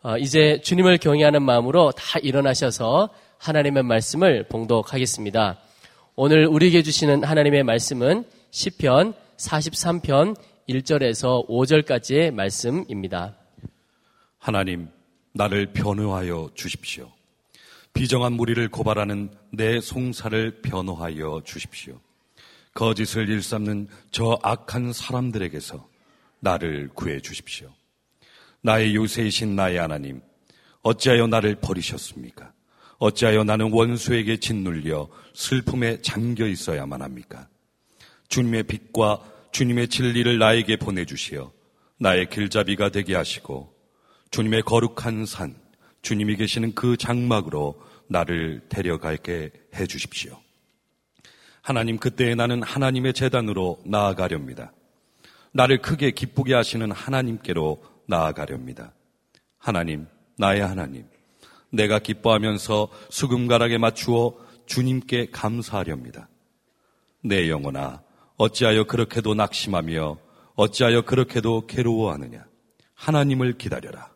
어, 이제 주님을 경외하는 마음으로 다 일어나셔서 하나님의 말씀을 봉독하겠습니다. 오늘 우리에게 주시는 하나님의 말씀은 시편 43편 1절에서 5절까지의 말씀입니다. 하나님, 나를 변호하여 주십시오. 비정한 무리를 고발하는 내 송사를 변호하여 주십시오. 거짓을 일삼는 저 악한 사람들에게서 나를 구해 주십시오. 나의 요새이신 나의 하나님, 어찌하여 나를 버리셨습니까? 어찌하여 나는 원수에게 짓눌려 슬픔에 잠겨 있어야만 합니까? 주님의 빛과 주님의 진리를 나에게 보내주시어 나의 길잡이가 되게 하시고 주님의 거룩한 산, 주님이 계시는 그 장막으로 나를 데려가게 해 주십시오. 하나님 그때에 나는 하나님의 재단으로 나아가렵니다. 나를 크게 기쁘게 하시는 하나님께로 나아가렵니다. 하나님, 나의 하나님, 내가 기뻐하면서 수금가락에 맞추어 주님께 감사하렵니다. 내 영혼아, 어찌하여 그렇게도 낙심하며 어찌하여 그렇게도 괴로워하느냐? 하나님을 기다려라.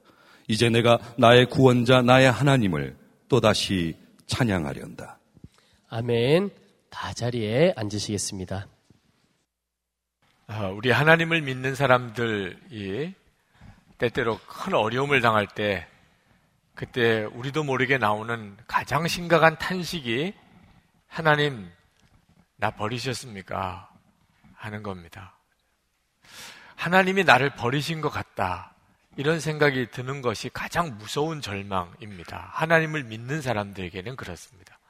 이제 내가 나의 구원자, 나의 하나님을 또다시 찬양하련다. 아멘. 다 자리에 앉으시겠습니다. 아, 우리 하나님을 믿는 사람들이 때때로 큰 어려움을 당할 때 그때 우리도 모르게 나오는 가장 심각한 탄식이 하나님 나 버리셨습니까? 하는 겁니다. 하나님이 나를 버리신 것 같다. 이런 생각이 드는 것이 가장 무서운 절망입니다. 하나님을 믿는 사람들에게는 그렇습니다.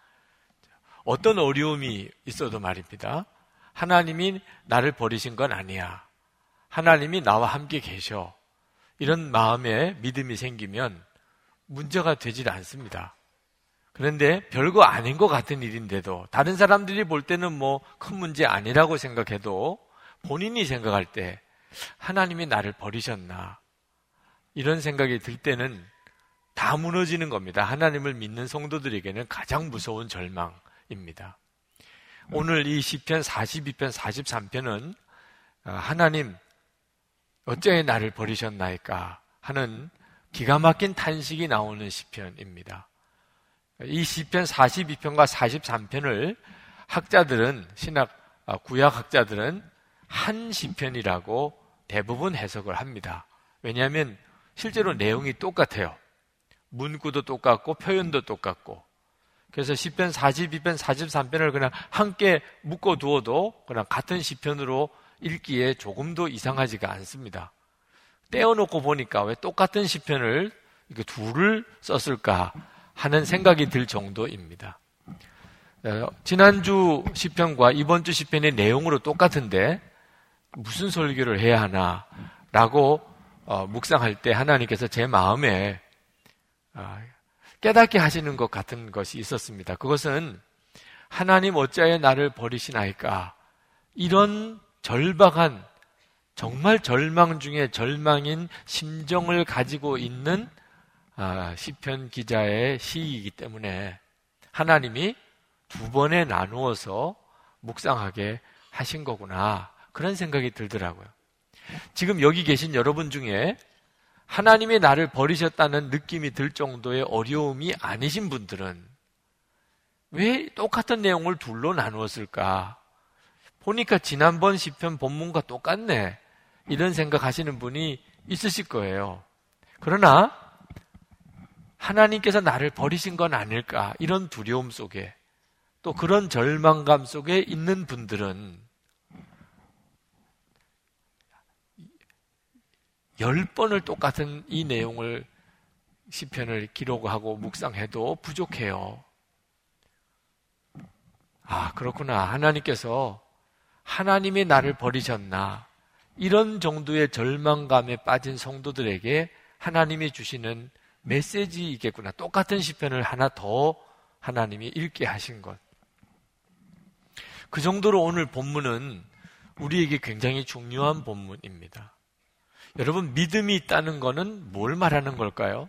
어떤 어려움이 있어도 말입니다. 하나님이 나를 버리신 건 아니야. 하나님이 나와 함께 계셔. 이런 마음에 믿음이 생기면 문제가 되질 않습니다. 그런데 별거 아닌 것 같은 일인데도 다른 사람들이 볼 때는 뭐 큰 문제 아니라고 생각해도 본인이 생각할 때 하나님이 나를 버리셨나 이런 생각이 들 때는 다 무너지는 겁니다. 하나님을 믿는 성도들에게는 가장 무서운 절망. 입니다. 오늘 이 시편 42편 43편은 어, 하나님 어째 나를 버리셨나이까 하는 기가 막힌 탄식이 나오는 시편입니다. 이 시편 42편과 43편을 학자들은 신학 아, 구약 학자들은 한 시편이라고 대부분 해석을 합니다. 왜냐하면 실제로 내용이 똑같아요. 문구도 똑같고 표현도 똑같고 그래서 시편 42편, 43편을 그냥 함께 묶어 두어도 그냥 같은 시편으로 읽기에 조금도 이상하지가 않습니다. 떼어놓고 보니까 왜 똑같은 시편을 이렇게 둘을 썼을까 하는 생각이 들 정도입니다. 어, 지난주 시편과 이번 주 시편의 내용으로 똑같은데 무슨 설교를 해야 하나라고 어, 묵상할 때 하나님께서 제 마음에 아, 깨닫게 하시는 것 같은 것이 있었습니다. 그것은 하나님 어찌하여 나를 버리시나이까? 이런 절박한 정말 절망 중에 절망인 심정을 가지고 있는 아, 시편 기자의 시이기 때문에 하나님이 두 번에 나누어서 묵상하게 하신 거구나 그런 생각이 들더라고요. 지금 여기 계신 여러분 중에 하나님이 나를 버리셨다는 느낌이 들 정도의 어려움이 아니신 분들은 왜 똑같은 내용을 둘로 나누었을까? 보니까 지난번 시편 본문과 똑같네. 이런 생각하시는 분이 있으실 거예요. 그러나 하나님께서 나를 버리신 건 아닐까? 이런 두려움 속에 또 그런 절망감 속에 있는 분들은 열 번을 똑같은 이 내용을 시편을 기록하고 묵상해도 부족해요. 아, 그렇구나. 하나님께서 하나님이 나를 버리셨나. 이런 정도의 절망감에 빠진 성도들에게 하나님이 주시는 메시지이겠구나. 똑같은 시편을 하나 더 하나님이 읽게 하신 것. 그 정도로 오늘 본문은 우리에게 굉장히 중요한 본문입니다. 여러분, 믿음이 있다는 것은 뭘 말하는 걸까요?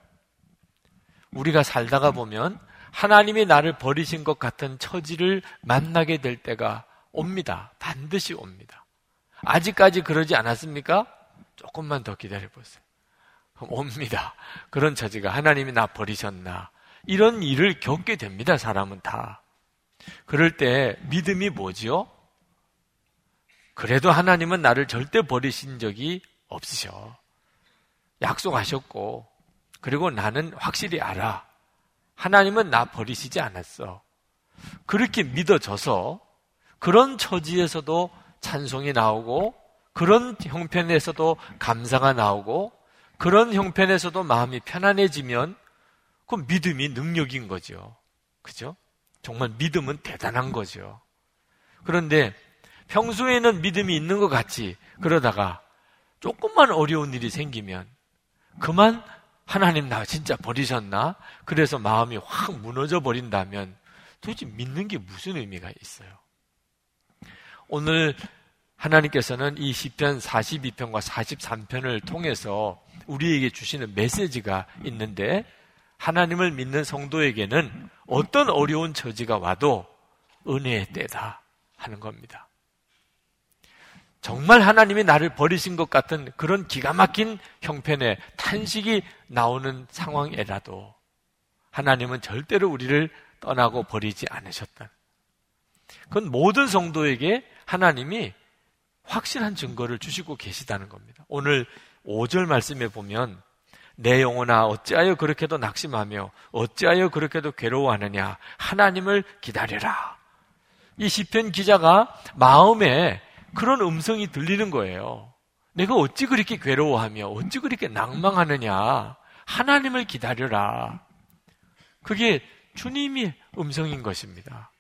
우리가 살다가 보면 하나님이 나를 버리신 것 같은 처지를 만나게 될 때가 옵니다. 반드시 옵니다. 아직까지 그러지 않았습니까? 조금만 더 기다려 보세요. 옵니다. 그런 처지가 하나님이 나 버리셨나. 이런 일을 겪게 됩니다. 사람은 다. 그럴 때 믿음이 뭐지요? 그래도 하나님은 나를 절대 버리신 적이 없으셔. 약속하셨고, 그리고 나는 확실히 알아. 하나님은 나 버리시지 않았어. 그렇게 믿어져서 그런 처지에서도 찬송이 나오고 그런 형편에서도 감사가 나오고 그런 형편에서도 마음이 편안해지면 그 믿음이 능력인 거죠. 그죠? 정말 믿음은 대단한 거죠. 그런데 평소에는 믿음이 있는 것 같지. 그러다가 조금만 어려운 일이 생기면 그만 하나님 나 진짜 버리셨나? 그래서 마음이 확 무너져 버린다면 도대체 믿는 게 무슨 의미가 있어요? 오늘 하나님께서는 이 시편 42편과 43편을 통해서 우리에게 주시는 메시지가 있는데 하나님을 믿는 성도에게는 어떤 어려운 처지가 와도 은혜의 때다 하는 겁니다. 정말 하나님이 나를 버리신 것 같은 그런 기가 막힌 형편에 탄식이 나오는 상황에라도 하나님은 절대로 우리를 떠나고 버리지 않으셨다. 그건 모든 성도에게 하나님이 확실한 증거를 주시고 계시다는 겁니다. 오늘 5절 말씀에 보면 내 영혼아 어찌하여 그렇게도 낙심하며 어찌하여 그렇게도 괴로워하느냐 하나님을 기다려라. 이 시편 기자가 마음에 그런 음성이 들리는 거예요. 내가 어찌 그렇게 괴로워하며 어찌 그렇게 낭망하느냐 하나님을 기다려라. 그게 주님의 음성인 것입니다.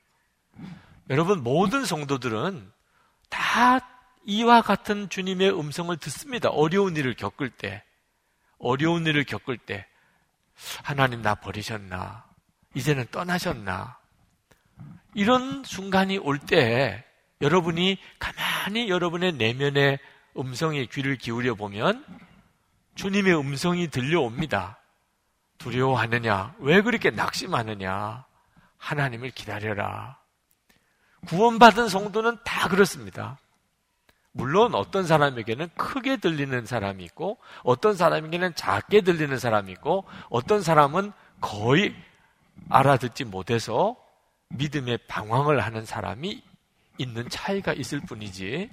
여러분 모든 성도들은 다 이와 같은 주님의 음성을 듣습니다. 어려운 일을 겪을 때, 어려운 일을 겪을 때, 하나님 나 버리셨나? 이제는 떠나셨나? 이런 순간이 올 때, 여러분이 가만히 여러분의 내면의 음성에 귀를 기울여 보면, 주님의 음성이 들려옵니다. 두려워하느냐? 왜 그렇게 낙심하느냐? 하나님을 기다려라. 구원받은 성도는 다 그렇습니다. 물론 어떤 사람에게는 크게 들리는 사람이 있고 어떤 사람에게는 작게 들리는 사람이 있고 어떤 사람은 거의 알아듣지 못해서 믿음의 방황을 하는 사람이 있는 차이가 있을 뿐이지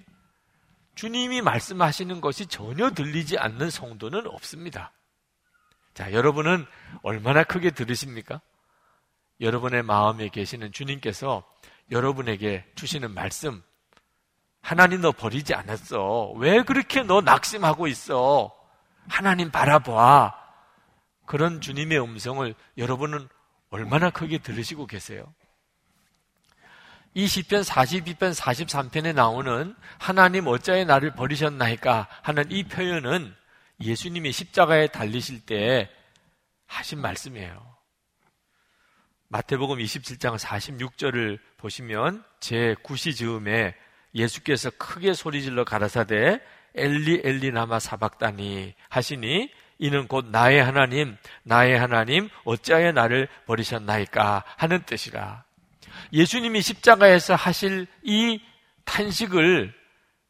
주님이 말씀하시는 것이 전혀 들리지 않는 성도는 없습니다. 자, 여러분은 얼마나 크게 들으십니까? 여러분의 마음에 계시는 주님께서 여러분에게 주시는 말씀, 하나님 너 버리지 않았어. 왜 그렇게 너 낙심하고 있어? 하나님 바라봐. 그런 주님의 음성을 여러분은 얼마나 크게 들으시고 계세요? 이 시편 42편 43편에 나오는 하나님 어찌하여 나를 버리셨나이까 하는 이 표현은 예수님이 십자가에 달리실 때 하신 말씀이에요. 마태복음 27장 46절을 보시면 제 구시 즈음에 예수께서 크게 소리질러 가라사대 엘리 엘리 나마 사박다니 하시니 이는 곧 나의 하나님 나의 하나님 어찌하여 나를 버리셨나이까 하는 뜻이라. 예수님이 십자가에서 하실 이 탄식을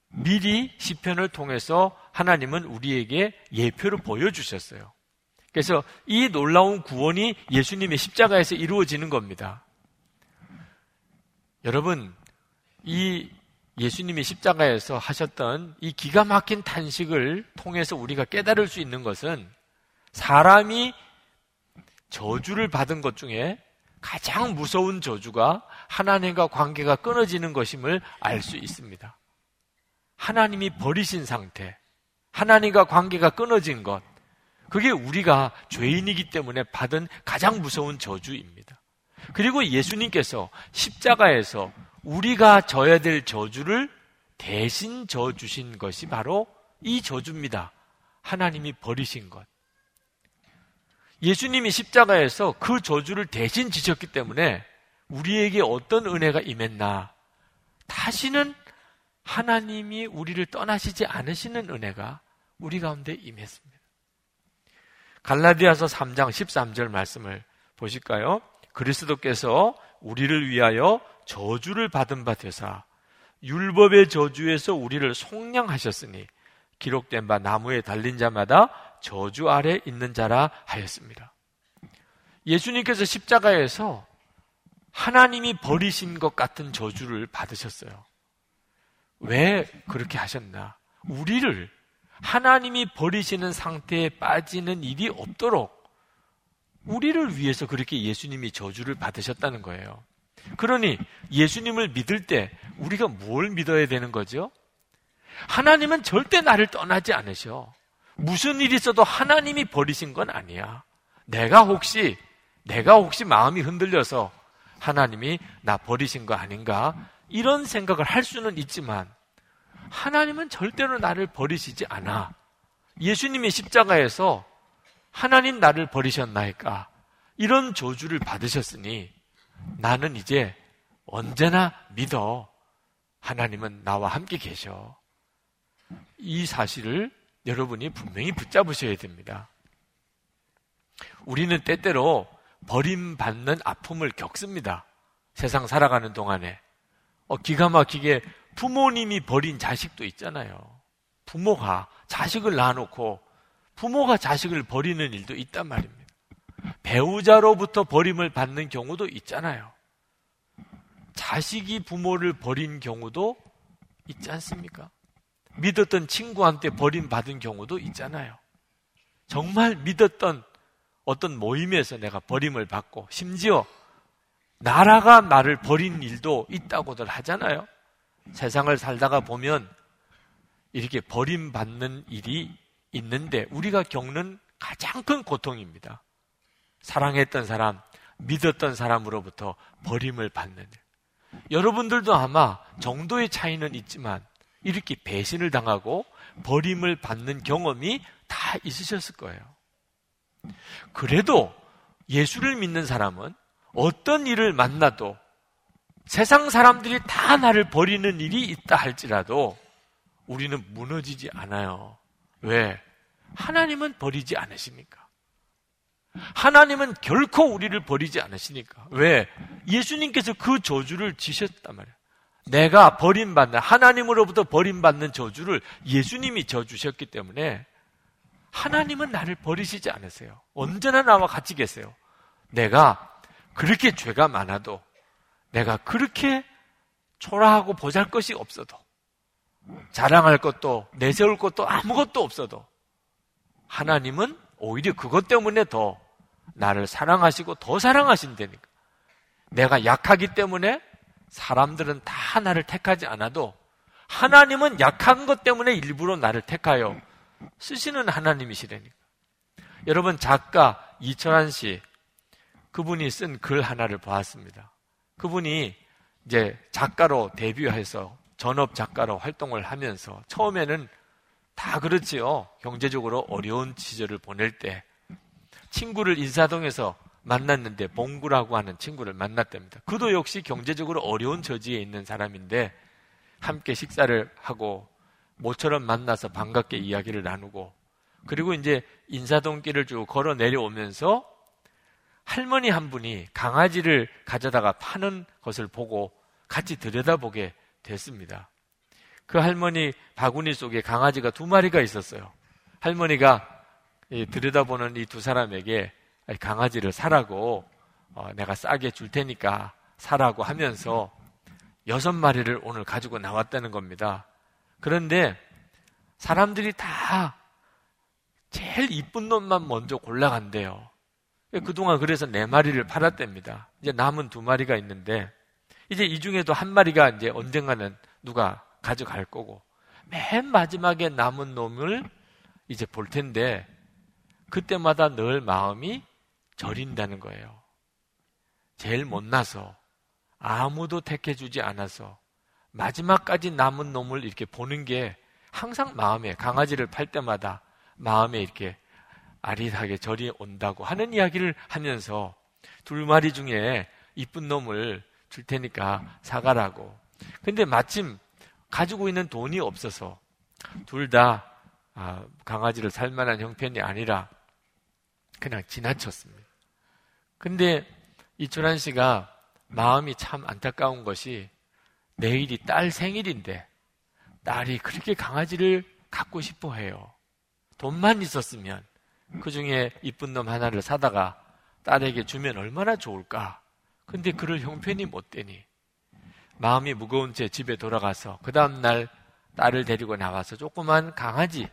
미리 시편을 통해서 하나님은 우리에게 예표로 보여주셨어요. 그래서 이 놀라운 구원이 예수님의 십자가에서 이루어지는 겁니다. 여러분, 이 예수님이 십자가에서 하셨던 이 기가 막힌 탄식을 통해서 우리가 깨달을 수 있는 것은 사람이 저주를 받은 것 중에 가장 무서운 저주가 하나님과 관계가 끊어지는 것임을 알 수 있습니다. 하나님이 버리신 상태, 하나님과 관계가 끊어진 것, 그게 우리가 죄인이기 때문에 받은 가장 무서운 저주입니다. 그리고 예수님께서 십자가에서 우리가 져야 될 저주를 대신 져 주신 것이 바로 이 저주입니다. 하나님이 버리신 것. 예수님이 십자가에서 그 저주를 대신 지셨기 때문에 우리에게 어떤 은혜가 임했나? 다시는 하나님이 우리를 떠나시지 않으시는 은혜가 우리 가운데 임했습니다. 갈라디아서 3장 13절 말씀을 보실까요? 그리스도께서 우리를 위하여 저주를 받은 바 되사 율법의 저주에서 우리를 속량하셨으니 기록된 바 나무에 달린 자마다 저주 아래 있는 자라 하였습니다. 예수님께서 십자가에서 하나님이 버리신 것 같은 저주를 받으셨어요. 왜 그렇게 하셨나? 우리를 하나님이 버리시는 상태에 빠지는 일이 없도록 우리를 위해서 그렇게 예수님이 저주를 받으셨다는 거예요. 그러니 예수님을 믿을 때 우리가 뭘 믿어야 되는 거죠? 하나님은 절대 나를 떠나지 않으셔. 무슨 일이 있어도 하나님이 버리신 건 아니야. 내가 혹시, 내가 혹시 마음이 흔들려서 하나님이 나 버리신 거 아닌가? 이런 생각을 할 수는 있지만 하나님은 절대로 나를 버리시지 않아. 예수님이 십자가에서 하나님 나를 버리셨나이까? 이런 저주를 받으셨으니 나는 이제 언제나 믿어. 하나님은 나와 함께 계셔. 이 사실을 여러분이 분명히 붙잡으셔야 됩니다. 우리는 때때로 버림받는 아픔을 겪습니다. 세상 살아가는 동안에. 어, 기가 막히게 부모님이 버린 자식도 있잖아요. 부모가 자식을 낳아놓고 부모가 자식을 버리는 일도 있단 말입니다. 배우자로부터 버림을 받는 경우도 있잖아요. 자식이 부모를 버린 경우도 있지 않습니까? 믿었던 친구한테 버림받은 경우도 있잖아요. 정말 믿었던 어떤 모임에서 내가 버림을 받고 심지어 나라가 나를 버린 일도 있다고들 하잖아요. 세상을 살다가 보면 이렇게 버림받는 일이 있는데 우리가 겪는 가장 큰 고통입니다. 사랑했던 사람, 믿었던 사람으로부터 버림을 받는 일. 여러분들도 아마 정도의 차이는 있지만 이렇게 배신을 당하고 버림을 받는 경험이 다 있으셨을 거예요. 그래도 예수를 믿는 사람은 어떤 일을 만나도 세상 사람들이 다 나를 버리는 일이 있다 할지라도 우리는 무너지지 않아요. 왜? 하나님은 버리지 않으십니까? 하나님은 결코 우리를 버리지 않으시니까. 왜? 예수님께서 그 저주를 지셨단 말이에요. 내가 버림받는, 하나님으로부터 버림받는 저주를 예수님이 져주셨기 때문에 하나님은 나를 버리시지 않으세요. 언제나 나와 같이 계세요. 내가 그렇게 죄가 많아도 내가 그렇게 초라하고 보잘 것이 없어도 자랑할 것도 내세울 것도 아무것도 없어도 하나님은 오히려 그것 때문에 더 나를 사랑하시고 더 사랑하신다니까. 내가 약하기 때문에 사람들은 다 나를 택하지 않아도 하나님은 약한 것 때문에 일부러 나를 택하여 쓰시는 하나님이시라니까. 여러분 작가 이철환 씨 그분이 쓴 글 하나를 보았습니다. 그분이 이제 작가로 데뷔해서 전업 작가로 활동을 하면서 처음에는 다 그렇지요. 경제적으로 어려운 시절을 보낼 때 친구를 인사동에서 만났는데 봉구라고 하는 친구를 만났답니다. 그도 역시 경제적으로 어려운 처지에 있는 사람인데 함께 식사를 하고 모처럼 만나서 반갑게 이야기를 나누고 그리고 이제 인사동길을 쭉 걸어 내려오면서 할머니 한 분이 강아지를 가져다가 파는 것을 보고 같이 들여다보게 됐습니다. 그 할머니 바구니 속에 강아지가 두 마리가 있었어요. 할머니가 들여다보는 이 두 사람에게 강아지를 사라고 어, 내가 싸게 줄 테니까 사라고 하면서 여섯 마리를 오늘 가지고 나왔다는 겁니다. 그런데 사람들이 다 제일 이쁜 놈만 먼저 골라간대요. 그동안 그래서 네 마리를 팔았답니다. 이제 남은 두 마리가 있는데, 이제 이 중에도 한 마리가 이제 언젠가는 누가 가져갈 거고, 맨 마지막에 남은 놈을 이제 볼 텐데, 그때마다 늘 마음이 저린다는 거예요. 제일 못나서, 아무도 택해주지 않아서, 마지막까지 남은 놈을 이렇게 보는 게 항상 마음에, 강아지를 팔 때마다 마음에 이렇게 아리하게 절이 온다고 하는 이야기를 하면서 둘 마리 중에 이쁜 놈을 줄 테니까 사가라고. 근데 마침 가지고 있는 돈이 없어서 둘다 아, 강아지를 살 만한 형편이 아니라 그냥 지나쳤습니다. 근데 이철한 씨가 마음이 참 안타까운 것이 내일이 딸 생일인데 딸이 그렇게 강아지를 갖고 싶어 해요. 돈만 있었으면 그 중에 이쁜 놈 하나를 사다가 딸에게 주면 얼마나 좋을까? 근데 그를 형편이 못 되니 마음이 무거운 채 집에 돌아가서 그 다음날 딸을 데리고 나와서 조그만 강아지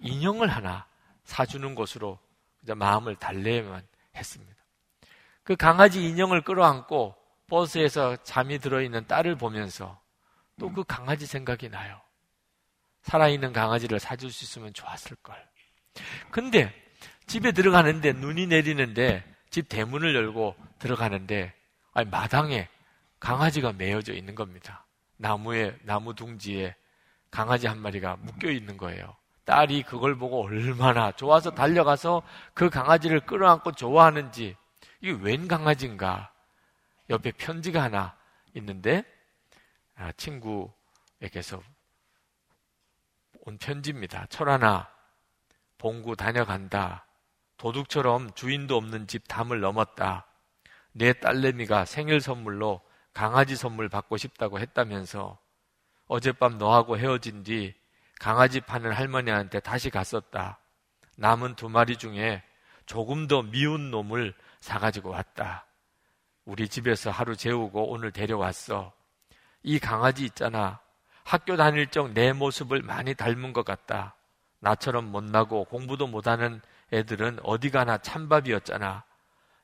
인형을 하나 사주는 것으로 마음을 달래야만 했습니다. 그 강아지 인형을 끌어안고 버스에서 잠이 들어있는 딸을 보면서 또 그 강아지 생각이 나요. 살아있는 강아지를 사줄 수 있으면 좋았을걸. 근데 집에 들어가는데 눈이 내리는데 집 대문을 열고 들어가는데 아니 마당에 강아지가 메어져 있는 겁니다. 나무에 나무 둥지에 강아지 한 마리가 묶여 있는 거예요. 딸이 그걸 보고 얼마나 좋아서 달려가서 그 강아지를 끌어안고 좋아하는지 이게 웬 강아지인가? 옆에 편지가 하나 있는데 아, 친구에게서 온 편지입니다. 철하나 봉구 다녀간다. 도둑처럼 주인도 없는 집 담을 넘었다. 내 딸내미가 생일 선물로 강아지 선물 받고 싶다고 했다면서 어젯밤 너하고 헤어진 뒤 강아지 파는 할머니한테 다시 갔었다. 남은 두 마리 중에 조금 더 미운 놈을 사가지고 왔다. 우리 집에서 하루 재우고 오늘 데려왔어. 이 강아지 있잖아. 학교 다닐 적 내 모습을 많이 닮은 것 같다. 나처럼 못나고 공부도 못하는 애들은 어디 가나 찬밥이었잖아.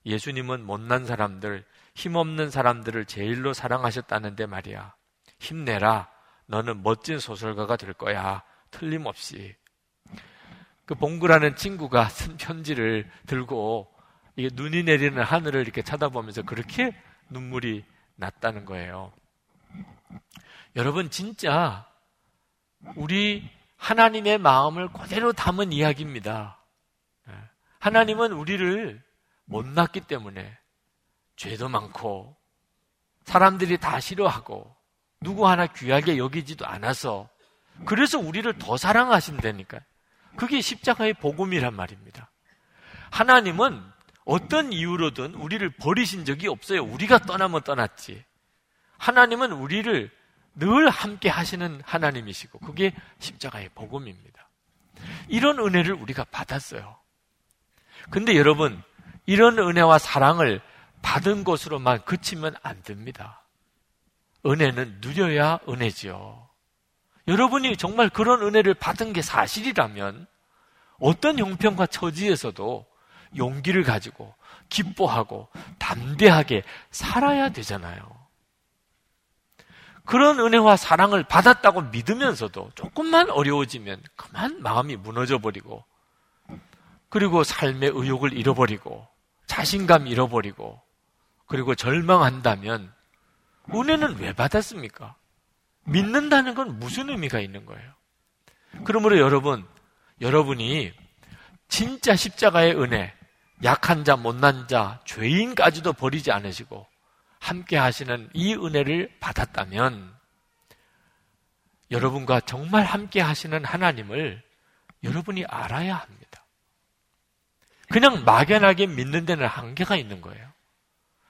예수님은 못난 사람들, 힘없는 사람들을 제일로 사랑하셨다는데 말이야. 힘내라. 너는 멋진 소설가가 될 거야. 틀림없이. 그 봉구라는 친구가 쓴 편지를 들고 이게 눈이 내리는 하늘을 이렇게 쳐다보면서 그렇게 눈물이 났다는 거예요. 여러분, 진짜 우리 하나님의 마음을 그대로 담은 이야기입니다. 예. 하나님은 우리를 못났기 때문에 죄도 많고 사람들이 다 싫어하고 누구 하나 귀하게 여기지도 않아서 그래서 우리를 더 사랑하신다니까. 그게 십자가의 복음이란 말입니다. 하나님은 어떤 이유로든 우리를 버리신 적이 없어요. 우리가 떠나면 떠났지. 하나님은 우리를 늘 함께 하시는 하나님이시고 그게 십자가의 복음입니다. 이런 은혜를 우리가 받았어요. 근데 여러분, 이런 은혜와 사랑을 받은 것으로만 그치면 안 됩니다. 은혜는 누려야 은혜지요. 여러분이 정말 그런 은혜를 받은 게 사실이라면 어떤 형편과 처지에서도 용기를 가지고 기뻐하고 담대하게 살아야 되잖아요. 그런 은혜와 사랑을 받았다고 믿으면서도 조금만 어려워지면 그만 마음이 무너져 버리고 그리고 삶의 의욕을 잃어버리고 자신감 잃어버리고 그리고 절망한다면 은혜는 왜 받았습니까? 믿는다는 건 무슨 의미가 있는 거예요? 그러므로 여러분, 여러분이 진짜 십자가의 은혜, 약한 자, 못난 자, 죄인까지도 버리지 않으시고 함께 하시는 이 은혜를 받았다면 여러분과 정말 함께 하시는 하나님을 여러분이 알아야 합니다. 그냥 막연하게 믿는 데는 한계가 있는 거예요.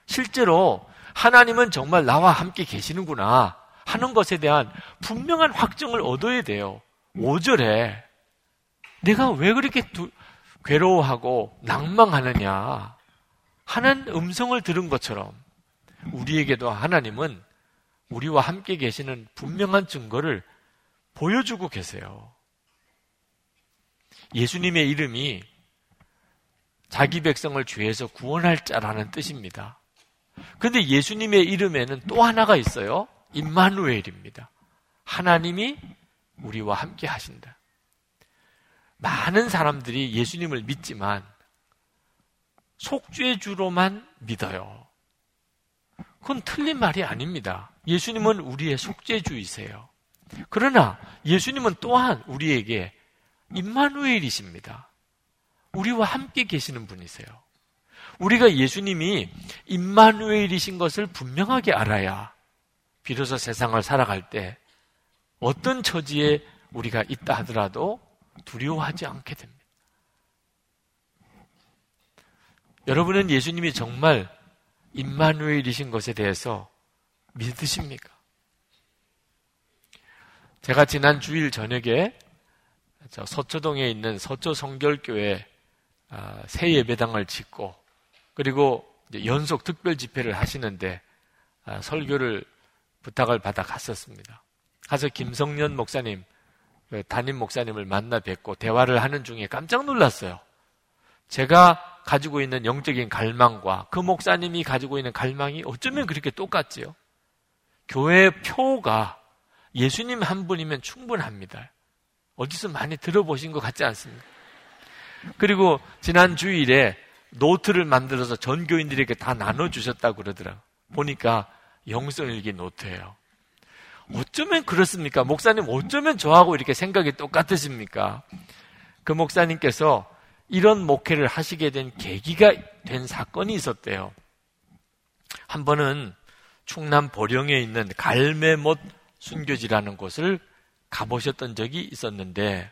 실제로 하나님은 정말 나와 함께 계시는구나 하는 것에 대한 분명한 확증을 얻어야 돼요. 5절에 내가 왜 그렇게 두, 괴로워하고 낭망하느냐 하는 음성을 들은 것처럼 우리에게도 하나님은 우리와 함께 계시는 분명한 증거를 보여주고 계세요. 예수님의 이름이 자기 백성을 죄에서 구원할 자라는 뜻입니다. 근데 예수님의 이름에는 또 하나가 있어요. 임마누엘입니다. 하나님이 우리와 함께 하신다. 많은 사람들이 예수님을 믿지만 속죄주로만 믿어요. 그건 틀린 말이 아닙니다. 예수님은 우리의 속죄주이세요. 그러나 예수님은 또한 우리에게 임마누엘이십니다. 우리와 함께 계시는 분이세요. 우리가 예수님이 임마누엘이신 것을 분명하게 알아야 비로소 세상을 살아갈 때 어떤 처지에 우리가 있다 하더라도 두려워하지 않게 됩니다. 여러분은 예수님이 정말 임마누엘이신 것에 대해서 믿으십니까? 제가 지난 주일 저녁에 서초동에 있는 서초 성결교회 아, 새 예배당을 짓고 그리고 연속 특별 집회를 하시는데 아, 설교를 부탁을 받아 갔었습니다. 가서 김성년 목사님, 그 담임 목사님을 만나 뵙고 대화를 하는 중에 깜짝 놀랐어요. 제가 가지고 있는 영적인 갈망과 그 목사님이 가지고 있는 갈망이 어쩌면 그렇게 똑같지요? 교회 표가 예수님 한 분이면 충분합니다. 어디서 많이 들어보신 것 같지 않습니까? 그리고 지난 주일에 노트를 만들어서 전 교인들에게 다 나눠주셨다고 그러더라고요. 보니까 영성일기 노트예요. 어쩌면 그렇습니까? 목사님 어쩌면 저하고 이렇게 생각이 똑같으십니까? 그 목사님께서 이런 목회를 하시게 된 계기가 된 사건이 있었대요. 한 번은 충남 보령에 있는 갈매못 순교지라는 곳을 가보셨던 적이 있었는데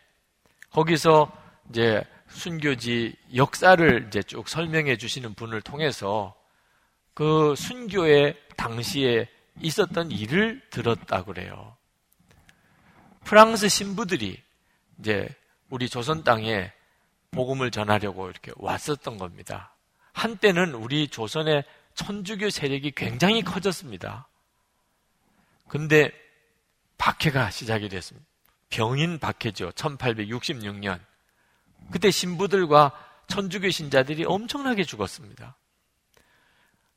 거기서 이제 순교지 역사를 이제 쭉 설명해 주시는 분을 통해서 그 순교의 당시에 있었던 일을 들었다 그래요. 프랑스 신부들이 이제 우리 조선 땅에 복음을 전하려고 이렇게 왔었던 겁니다. 한때는 우리 조선의 천주교 세력이 굉장히 커졌습니다. 근데 박해가 시작이 됐습니다. 병인 박해죠. 1866년. 그때 신부들과 천주교 신자들이 엄청나게 죽었습니다.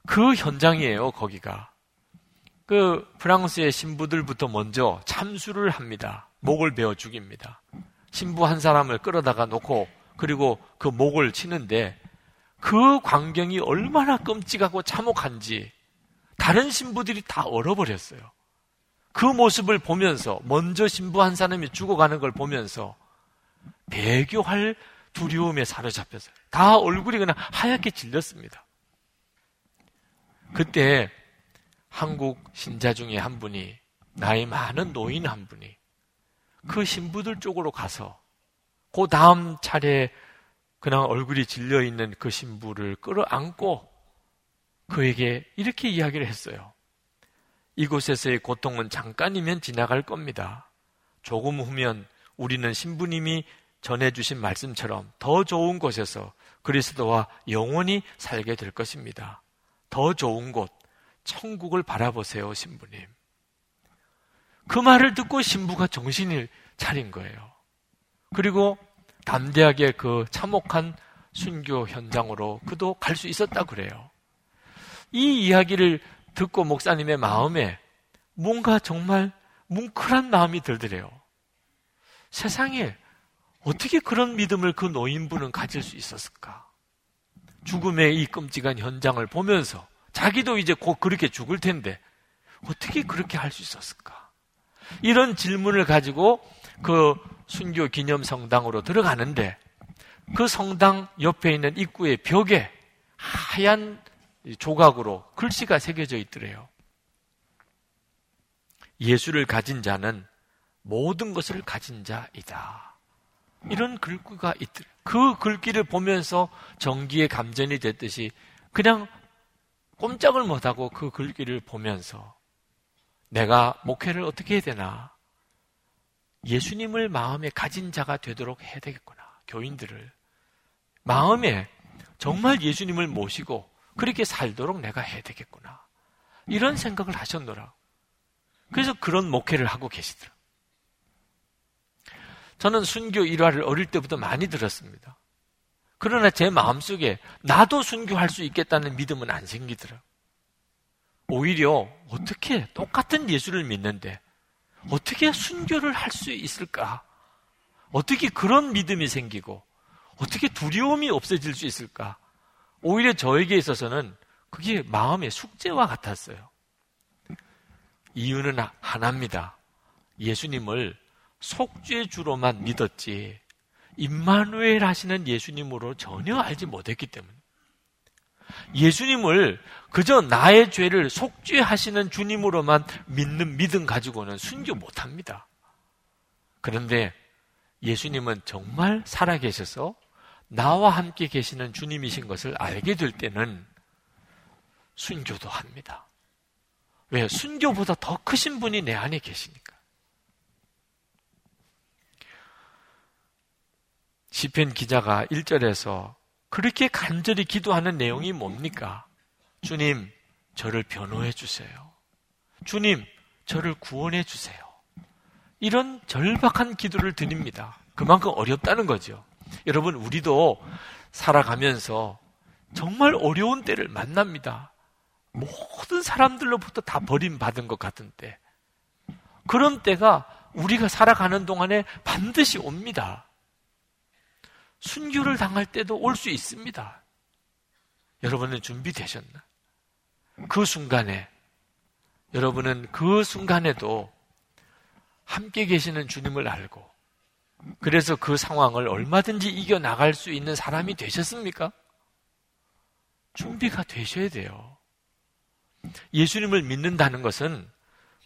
그 현장이에요, 거기가. 그 프랑스의 신부들부터 먼저 참수를 합니다. 목을 베어 죽입니다. 신부 한 사람을 끌어다가 놓고 그리고 그 목을 치는데 그 광경이 얼마나 끔찍하고 참혹한지 다른 신부들이 다 얼어버렸어요. 그 모습을 보면서 먼저 신부 한 사람이 죽어가는 걸 보면서 배교할 두려움에 사로잡혔어요. 다 얼굴이 그냥 하얗게 질렸습니다. 그때 한국 신자 중에 한 분이 나이 많은 노인 한 분이 그 신부들 쪽으로 가서 그 다음 차례 그냥 얼굴이 질려 있는 그 신부를 끌어안고 그에게 이렇게 이야기를 했어요. 이곳에서의 고통은 잠깐이면 지나갈 겁니다. 조금 후면 우리는 신부님이 전해주신 말씀처럼 더 좋은 곳에서 그리스도와 영원히 살게 될 것입니다. 더 좋은 곳, 천국을 바라보세요, 신부님. 그 말을 듣고 신부가 정신을 차린 거예요. 그리고 담대하게 그 참혹한 순교 현장으로 그도 갈 수 있었다 그래요. 이 이야기를 듣고 목사님의 마음에 뭔가 정말 뭉클한 마음이 들더래요. 세상에 어떻게 그런 믿음을 그 노인분은 가질 수 있었을까? 죽음의 이 끔찍한 현장을 보면서 자기도 이제 곧 그렇게 죽을 텐데 어떻게 그렇게 할 수 있었을까? 이런 질문을 가지고 그 순교 기념 성당으로 들어가는데 그 성당 옆에 있는 입구의 벽에 하얀 조각으로 글씨가 새겨져 있더래요. 예수를 가진 자는 모든 것을 가진 자이다. 이런 글귀가 있더래요. 그 글귀를 보면서 정기의 감전이 됐듯이 그냥 꼼짝을 못하고 그 글귀를 보면서 내가 목회를 어떻게 해야 되나? 예수님을 마음에 가진 자가 되도록 해야 되겠구나. 교인들을. 마음에 정말 예수님을 모시고 그렇게 살도록 내가 해야 되겠구나. 이런 생각을 하셨노라. 그래서 그런 목회를 하고 계시더라. 저는 순교 일화를 어릴 때부터 많이 들었습니다. 그러나 제 마음속에 나도 순교할 수 있겠다는 믿음은 안 생기더라. 오히려 어떻게 똑같은 예수를 믿는데 어떻게 순교를 할 수 있을까? 어떻게 그런 믿음이 생기고 어떻게 두려움이 없어질 수 있을까? 오히려 저에게 있어서는 그게 마음의 숙제와 같았어요. 이유는 하나입니다. 예수님을 속죄 주로만 믿었지 임마누엘 하시는 예수님으로 전혀 알지 못했기 때문에 예수님을 그저 나의 죄를 속죄하시는 주님으로만 믿는 믿음 가지고는 순교 못합니다. 그런데 예수님은 정말 살아계셔서 나와 함께 계시는 주님이신 것을 알게 될 때는 순교도 합니다. 왜? 순교보다 더 크신 분이 내 안에 계시니까. 시편 기자가 1절에서 그렇게 간절히 기도하는 내용이 뭡니까? 주님, 저를 변호해 주세요. 주님, 저를 구원해 주세요. 이런 절박한 기도를 드립니다. 그만큼 어렵다는 거죠. 여러분, 우리도 살아가면서 정말 어려운 때를 만납니다. 모든 사람들로부터 다 버림받은 것 같은 때. 그런 때가 우리가 살아가는 동안에 반드시 옵니다. 순교를 당할 때도 올 수 있습니다. 여러분은 준비되셨나? 그 순간에, 여러분은 그 순간에도 함께 계시는 주님을 알고, 그래서 그 상황을 얼마든지 이겨나갈 수 있는 사람이 되셨습니까? 준비가 되셔야 돼요. 예수님을 믿는다는 것은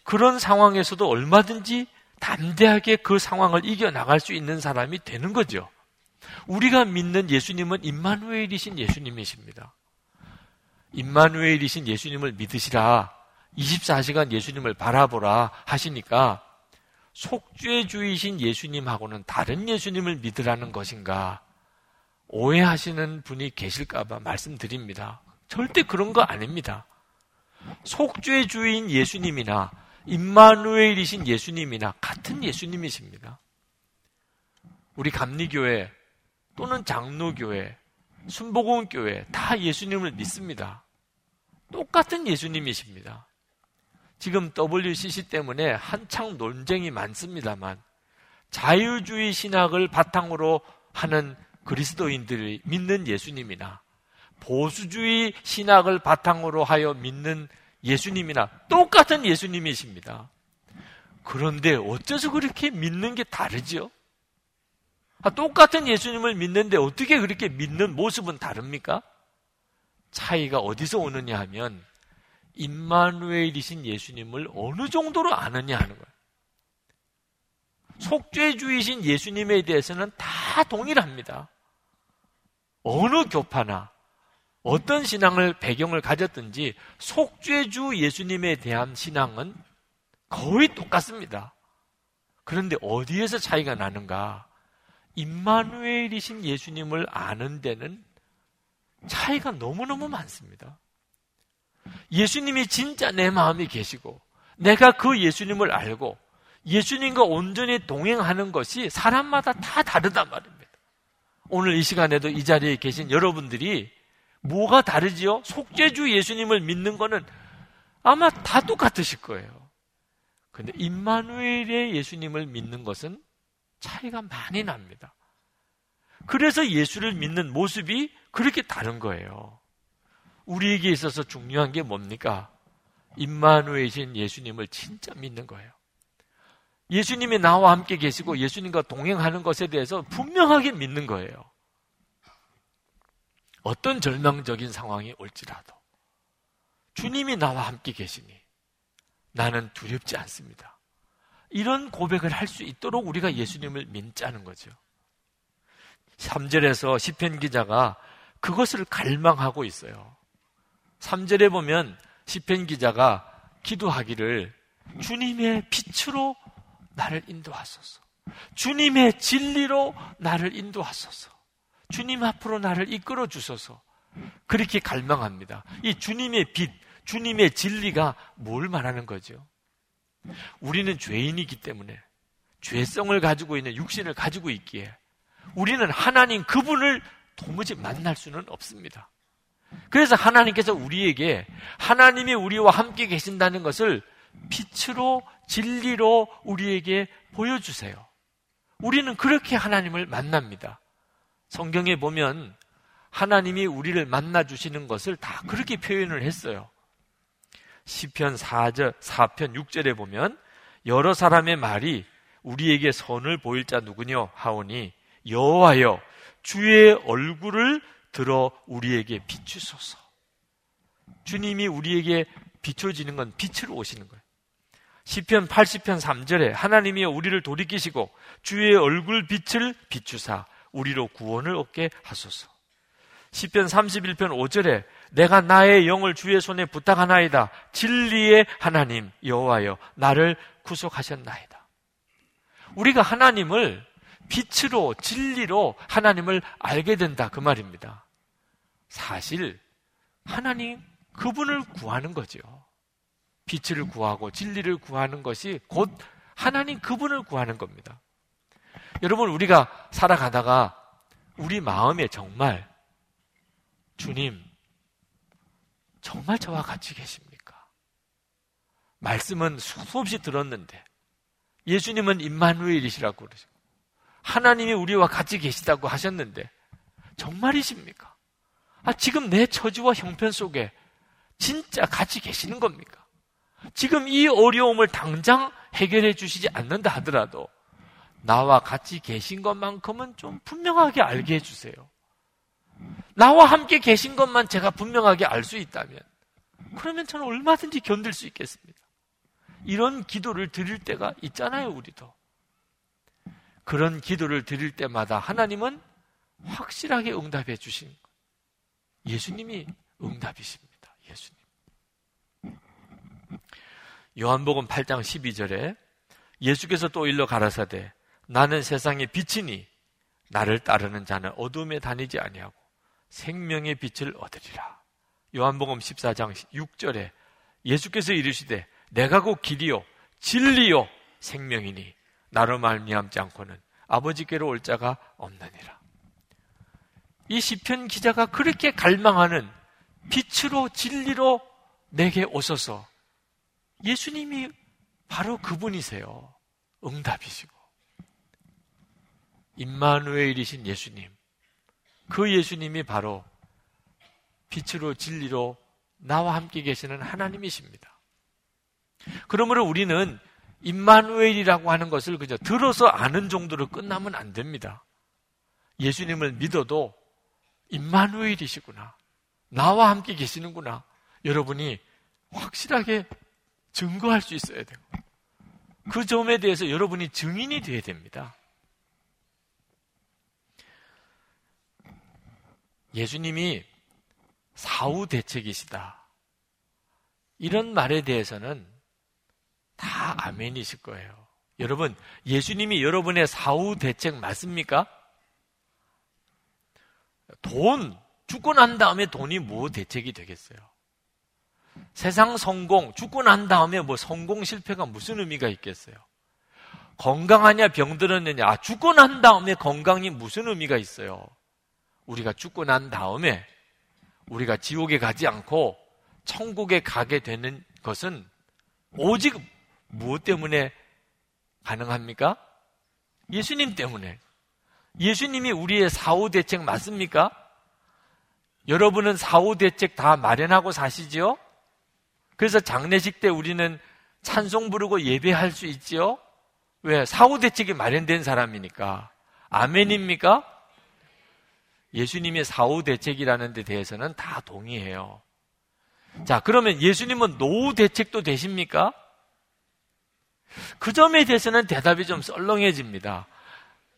그런 상황에서도 얼마든지 담대하게 그 상황을 이겨나갈 수 있는 사람이 되는 거죠. 우리가 믿는 예수님은 임마누엘이신 예수님이십니다. 임마누엘이신 예수님을 믿으시라. 24시간 예수님을 바라보라 하시니까 속죄주의신 예수님하고는 다른 예수님을 믿으라는 것인가 오해하시는 분이 계실까봐 말씀드립니다. 절대 그런 거 아닙니다. 속죄주의인 예수님이나 임마누엘이신 예수님이나 같은 예수님이십니다. 우리 감리교회 또는 장로교회, 순복음교회 다 예수님을 믿습니다. 똑같은 예수님이십니다. 지금 WCC 때문에 한창 논쟁이 많습니다만 자유주의 신학을 바탕으로 하는 그리스도인들이 믿는 예수님이나 보수주의 신학을 바탕으로 하여 믿는 예수님이나 똑같은 예수님이십니다. 그런데 어째서 그렇게 믿는 게 다르지요? 아, 똑같은 예수님을 믿는데 어떻게 그렇게 믿는 모습은 다릅니까? 차이가 어디서 오느냐 하면 임마누엘이신 예수님을 어느 정도로 아느냐 하는 거예요. 속죄주의신 예수님에 대해서는 다 동일합니다. 어느 교파나 어떤 신앙을 배경을 가졌든지 속죄주 예수님에 대한 신앙은 거의 똑같습니다. 그런데 어디에서 차이가 나는가? 임마누엘이신 예수님을 아는 데는 차이가 너무너무 많습니다. 예수님이 진짜 내 마음에 계시고 내가 그 예수님을 알고 예수님과 온전히 동행하는 것이 사람마다 다 다르단 말입니다. 오늘 이 시간에도 이 자리에 계신 여러분들이 뭐가 다르지요? 속죄주 예수님을 믿는 거는 아마 다 똑같으실 거예요. 근데 임마누엘의 예수님을 믿는 것은 차이가 많이 납니다. 그래서 예수를 믿는 모습이 그렇게 다른 거예요. 우리에게 있어서 중요한 게 뭡니까? 임마누엘이신 예수님을 진짜 믿는 거예요. 예수님이 나와 함께 계시고 예수님과 동행하는 것에 대해서 분명하게 믿는 거예요. 어떤 절망적인 상황이 올지라도 주님이 나와 함께 계시니 나는 두렵지 않습니다. 이런 고백을 할 수 있도록 우리가 예수님을 믿자는 거죠. 3절에서 시편 기자가 그것을 갈망하고 있어요. 3절에 보면 시편 기자가 기도하기를 주님의 빛으로 나를 인도하소서. 주님의 진리로 나를 인도하소서. 주님 앞으로 나를 이끌어 주소서. 그렇게 갈망합니다. 이 주님의 빛, 주님의 진리가 뭘 말하는 거죠? 우리는 죄인이기 때문에 죄성을 가지고 있는 육신을 가지고 있기에 우리는 하나님 그분을 도무지 만날 수는 없습니다. 그래서 하나님께서 우리에게 하나님이 우리와 함께 계신다는 것을 빛으로 진리로 우리에게 보여주세요. 우리는 그렇게 하나님을 만납니다. 성경에 보면 하나님이 우리를 만나 주시는 것을 다 그렇게 표현을 했어요. 시편 4절 4편 6절에 보면 여러 사람의 말이 우리에게 선을 보일 자 누구냐 하오니 여호와여 주의 얼굴을 들어 우리에게 비추소서. 주님이 우리에게 비춰지는 건 빛으로 오시는 거예요. 시편 80편 3절에 하나님이 우리를 돌이키시고 주의 얼굴 빛을 비추사 우리로 구원을 얻게 하소서. 시편 31편 5절에 내가 나의 영을 주의 손에 부탁하나이다. 진리의 하나님 여호와여 나를 구속하셨나이다. 우리가 하나님을 빛으로 진리로 하나님을 알게 된다 그 말입니다. 사실 하나님 그분을 구하는 거죠. 빛을 구하고 진리를 구하는 것이 곧 하나님 그분을 구하는 겁니다. 여러분, 우리가 살아가다가 우리 마음에 정말 주님, 정말 저와 같이 계십니까? 말씀은 수없이 들었는데 예수님은 임마누엘이시라고 그러시고 하나님이 우리와 같이 계시다고 하셨는데 정말이십니까? 아, 지금 내 처지와 형편 속에 진짜 같이 계시는 겁니까? 지금 이 어려움을 당장 해결해 주시지 않는다 하더라도 나와 같이 계신 것만큼은 좀 분명하게 알게 해주세요. 나와 함께 계신 것만 제가 분명하게 알 수 있다면 그러면 저는 얼마든지 견딜 수 있겠습니다. 이런 기도를 드릴 때가 있잖아요, 우리도. 그런 기도를 드릴 때마다 하나님은 확실하게 응답해 주신 예수님이 응답이십니다. 예수님. 요한복음 8장 12절에 예수께서 또 일러 가라사대 나는 세상의 빛이니 나를 따르는 자는 어둠에 다니지 아니하고 생명의 빛을 얻으리라. 요한복음 14장 6절에 예수께서 이르시되 내가 곧 길이요 진리요 생명이니 나로 말미암지 않고는 아버지께로 올 자가 없느니라. 이 시편 기자가 그렇게 갈망하는 빛으로 진리로 내게 오소서 예수님이 바로 그분이세요. 응답이시고. 임마누엘이신 예수님. 그 예수님이 바로 빛으로 진리로 나와 함께 계시는 하나님이십니다. 그러므로 우리는 임마누엘이라고 하는 것을 그저 들어서 아는 정도로 끝나면 안 됩니다. 예수님을 믿어도 임마누엘이시구나. 나와 함께 계시는구나. 여러분이 확실하게 증거할 수 있어야 되고 그 점에 대해서 여러분이 증인이 되어야 됩니다. 예수님이 사후 대책이시다. 이런 말에 대해서는 다 아멘이실 거예요. 여러분, 예수님이 여러분의 사후 대책 맞습니까? 돈, 죽고 난 다음에 돈이 뭐 대책이 되겠어요? 세상 성공, 죽고 난 다음에 뭐 성공 실패가 무슨 의미가 있겠어요? 건강하냐 병들었느냐, 아, 죽고 난 다음에 건강이 무슨 의미가 있어요? 우리가 죽고 난 다음에 우리가 지옥에 가지 않고 천국에 가게 되는 것은 오직 무엇 때문에 가능합니까? 예수님 때문에. 예수님이 우리의 사후 대책 맞습니까? 여러분은 사후 대책 다 마련하고 사시지요? 그래서 장례식 때 우리는 찬송 부르고 예배할 수 있지요? 왜? 사후 대책이 마련된 사람이니까. 아멘입니까? 예수님의 사후 대책이라는 데 대해서는 다 동의해요. 자, 그러면 예수님은 노후 대책도 되십니까? 그 점에 대해서는 대답이 좀 썰렁해집니다.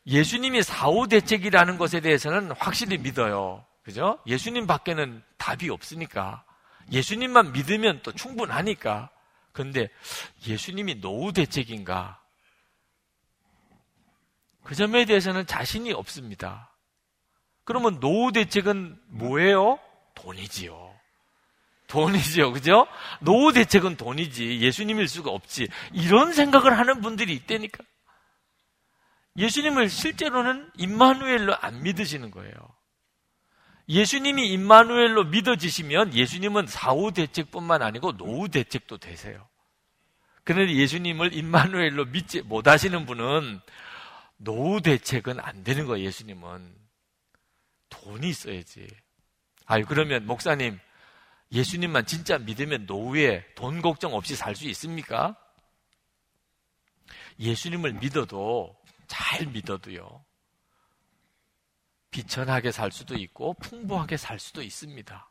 예수님이 사후 대책이라는 것에 대해서는 확실히 믿어요. 그죠? 예수님 밖에는 답이 없으니까. 예수님만 믿으면 또 충분하니까. 근데 예수님이 노후 대책인가? 그 점에 대해서는 자신이 없습니다. 그러면 노후 대책은 뭐예요? 돈이지요. 돈이지요. 그죠? 노후 대책은 돈이지. 예수님일 수가 없지. 이런 생각을 하는 분들이 있다니까. 예수님을 실제로는 임마누엘로 안 믿으시는 거예요. 예수님이 임마누엘로 믿어지시면 예수님은 사후 대책뿐만 아니고 노후 대책도 되세요. 그런데 예수님을 임마누엘로 믿지 못하시는 분은 노후 대책은 안 되는 거예요. 예수님은 돈이 있어야지. 아유 그러면 목사님 예수님만 진짜 믿으면 노후에 돈 걱정 없이 살 수 있습니까? 예수님을 믿어도 잘 믿어도요. 비천하게 살 수도 있고 풍부하게 살 수도 있습니다.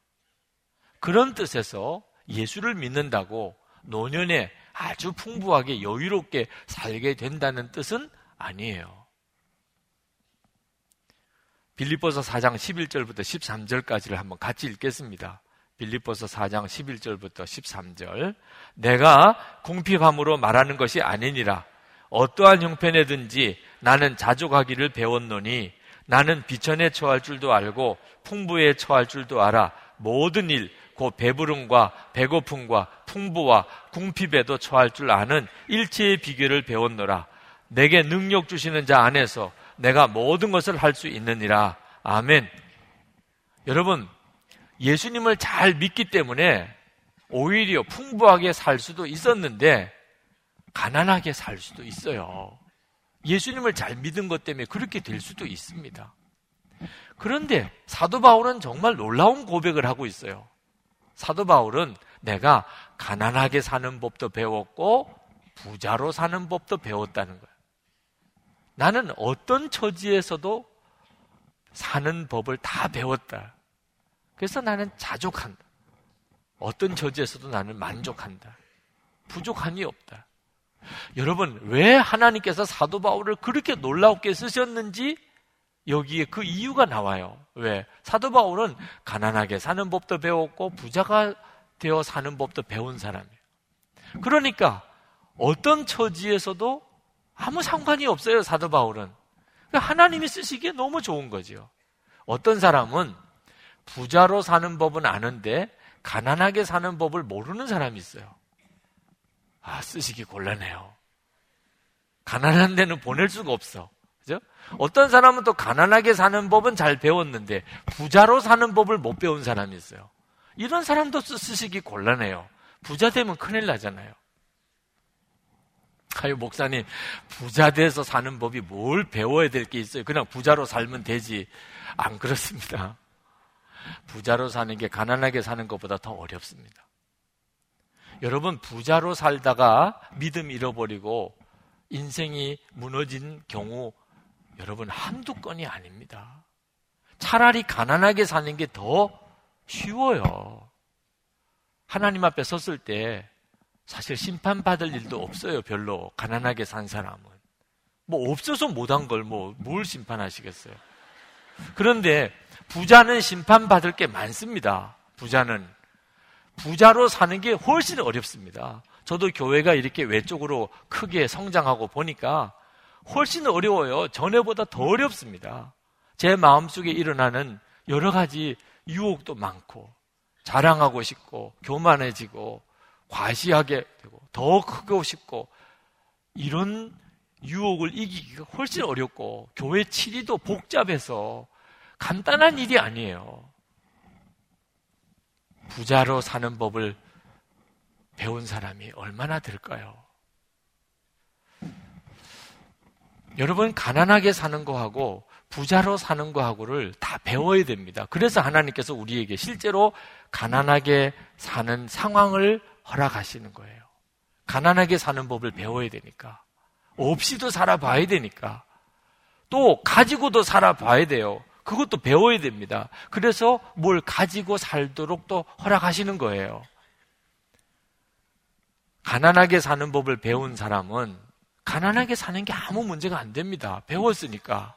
그런 뜻에서 예수를 믿는다고 노년에 아주 풍부하게 여유롭게 살게 된다는 뜻은 아니에요. 빌립보서 4장 11절부터 13절까지를 한번 같이 읽겠습니다. 빌립보서 4장 11절부터 13절. 내가 궁핍함으로 말하는 것이 아니니라. 어떠한 형편에든지 나는 자족하기를 배웠노니 나는 비천에 처할 줄도 알고 풍부에 처할 줄도 알아. 모든 일, 곧 배부름과 배고픔과 풍부와 궁핍에도 처할 줄 아는 일체의 비결을 배웠노라. 내게 능력 주시는 자 안에서 내가 모든 것을 할 수 있느니라. 아멘. 여러분, 예수님을 잘 믿기 때문에 오히려 풍부하게 살 수도 있었는데 가난하게 살 수도 있어요. 예수님을 잘 믿은 것 때문에 그렇게 될 수도 있습니다. 그런데 사도 바울은 정말 놀라운 고백을 하고 있어요. 사도 바울은 내가 가난하게 사는 법도 배웠고 부자로 사는 법도 배웠다는 거예요. 나는 어떤 처지에서도 사는 법을 다 배웠다. 그래서 나는 자족한다. 어떤 처지에서도 나는 만족한다. 부족함이 없다. 여러분, 왜 하나님께서 사도 바울을 그렇게 놀랍게 쓰셨는지 여기에 그 이유가 나와요. 왜? 사도 바울은 가난하게 사는 법도 배웠고 부자가 되어 사는 법도 배운 사람이에요. 그러니까 어떤 처지에서도 아무 상관이 없어요, 사도 바울은. 그러니까 하나님이 쓰시기에 너무 좋은 거죠. 어떤 사람은 부자로 사는 법은 아는데 가난하게 사는 법을 모르는 사람이 있어요. 아, 쓰시기 곤란해요. 가난한 데는 보낼 수가 없어. 그죠? 어떤 사람은 또 가난하게 사는 법은 잘 배웠는데 부자로 사는 법을 못 배운 사람이 있어요. 이런 사람도 쓰시기 곤란해요. 부자 되면 큰일 나잖아요. 아유, 목사님, 부자 돼서 사는 법이 뭘 배워야 될 게 있어요? 그냥 부자로 살면 되지. 안 그렇습니다. 부자로 사는 게 가난하게 사는 것보다 더 어렵습니다. 여러분, 부자로 살다가 믿음 잃어버리고 인생이 무너진 경우 여러분 한두 건이 아닙니다. 차라리 가난하게 사는 게 더 쉬워요. 하나님 앞에 섰을 때 사실 심판받을 일도 없어요, 별로. 가난하게 산 사람은. 뭐 없어서 못한 걸 뭐, 뭘 심판하시겠어요? 그런데 부자는 심판받을 게 많습니다. 부자는. 부자로 사는 게 훨씬 어렵습니다. 저도 교회가 이렇게 외쪽으로 크게 성장하고 보니까 훨씬 어려워요. 전에보다 더 어렵습니다. 제 마음속에 일어나는 여러 가지 유혹도 많고, 자랑하고 싶고, 교만해지고, 과시하게 되고, 더 크고 싶고, 이런 유혹을 이기기가 훨씬 어렵고, 교회 치리도 복잡해서 간단한 일이 아니에요. 부자로 사는 법을 배운 사람이 얼마나 될까요? 여러분, 가난하게 사는 거하고 부자로 사는 거하고를 다 배워야 됩니다. 그래서 하나님께서 우리에게 실제로 가난하게 사는 상황을 허락하시는 거예요. 가난하게 사는 법을 배워야 되니까. 없이도 살아봐야 되니까. 또 가지고도 살아봐야 돼요. 그것도 배워야 됩니다. 그래서 뭘 가지고 살도록 또 허락하시는 거예요. 가난하게 사는 법을 배운 사람은 가난하게 사는 게 아무 문제가 안 됩니다. 배웠으니까.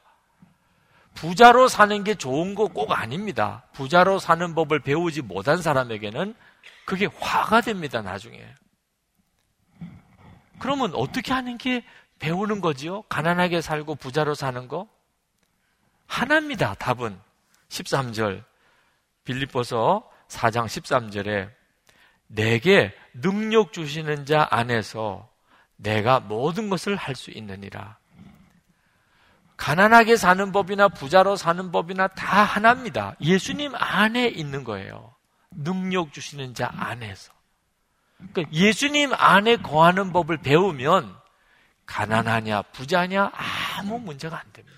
부자로 사는 게 좋은 거 꼭 아닙니다. 부자로 사는 법을 배우지 못한 사람에게는 그게 화가 됩니다, 나중에. 그러면 어떻게 하는 게 배우는 거지요? 가난하게 살고 부자로 사는 거? 하나입니다, 답은. 13절. 빌립보서 4장 13절에 내게 능력 주시는 자 안에서 내가 모든 것을 할 수 있느니라. 가난하게 사는 법이나 부자로 사는 법이나 다 하나입니다. 예수님 안에 있는 거예요. 능력 주시는 자 안에서. 그러니까 예수님 안에 거하는 법을 배우면 가난하냐 부자냐 아무 문제가 안 됩니다.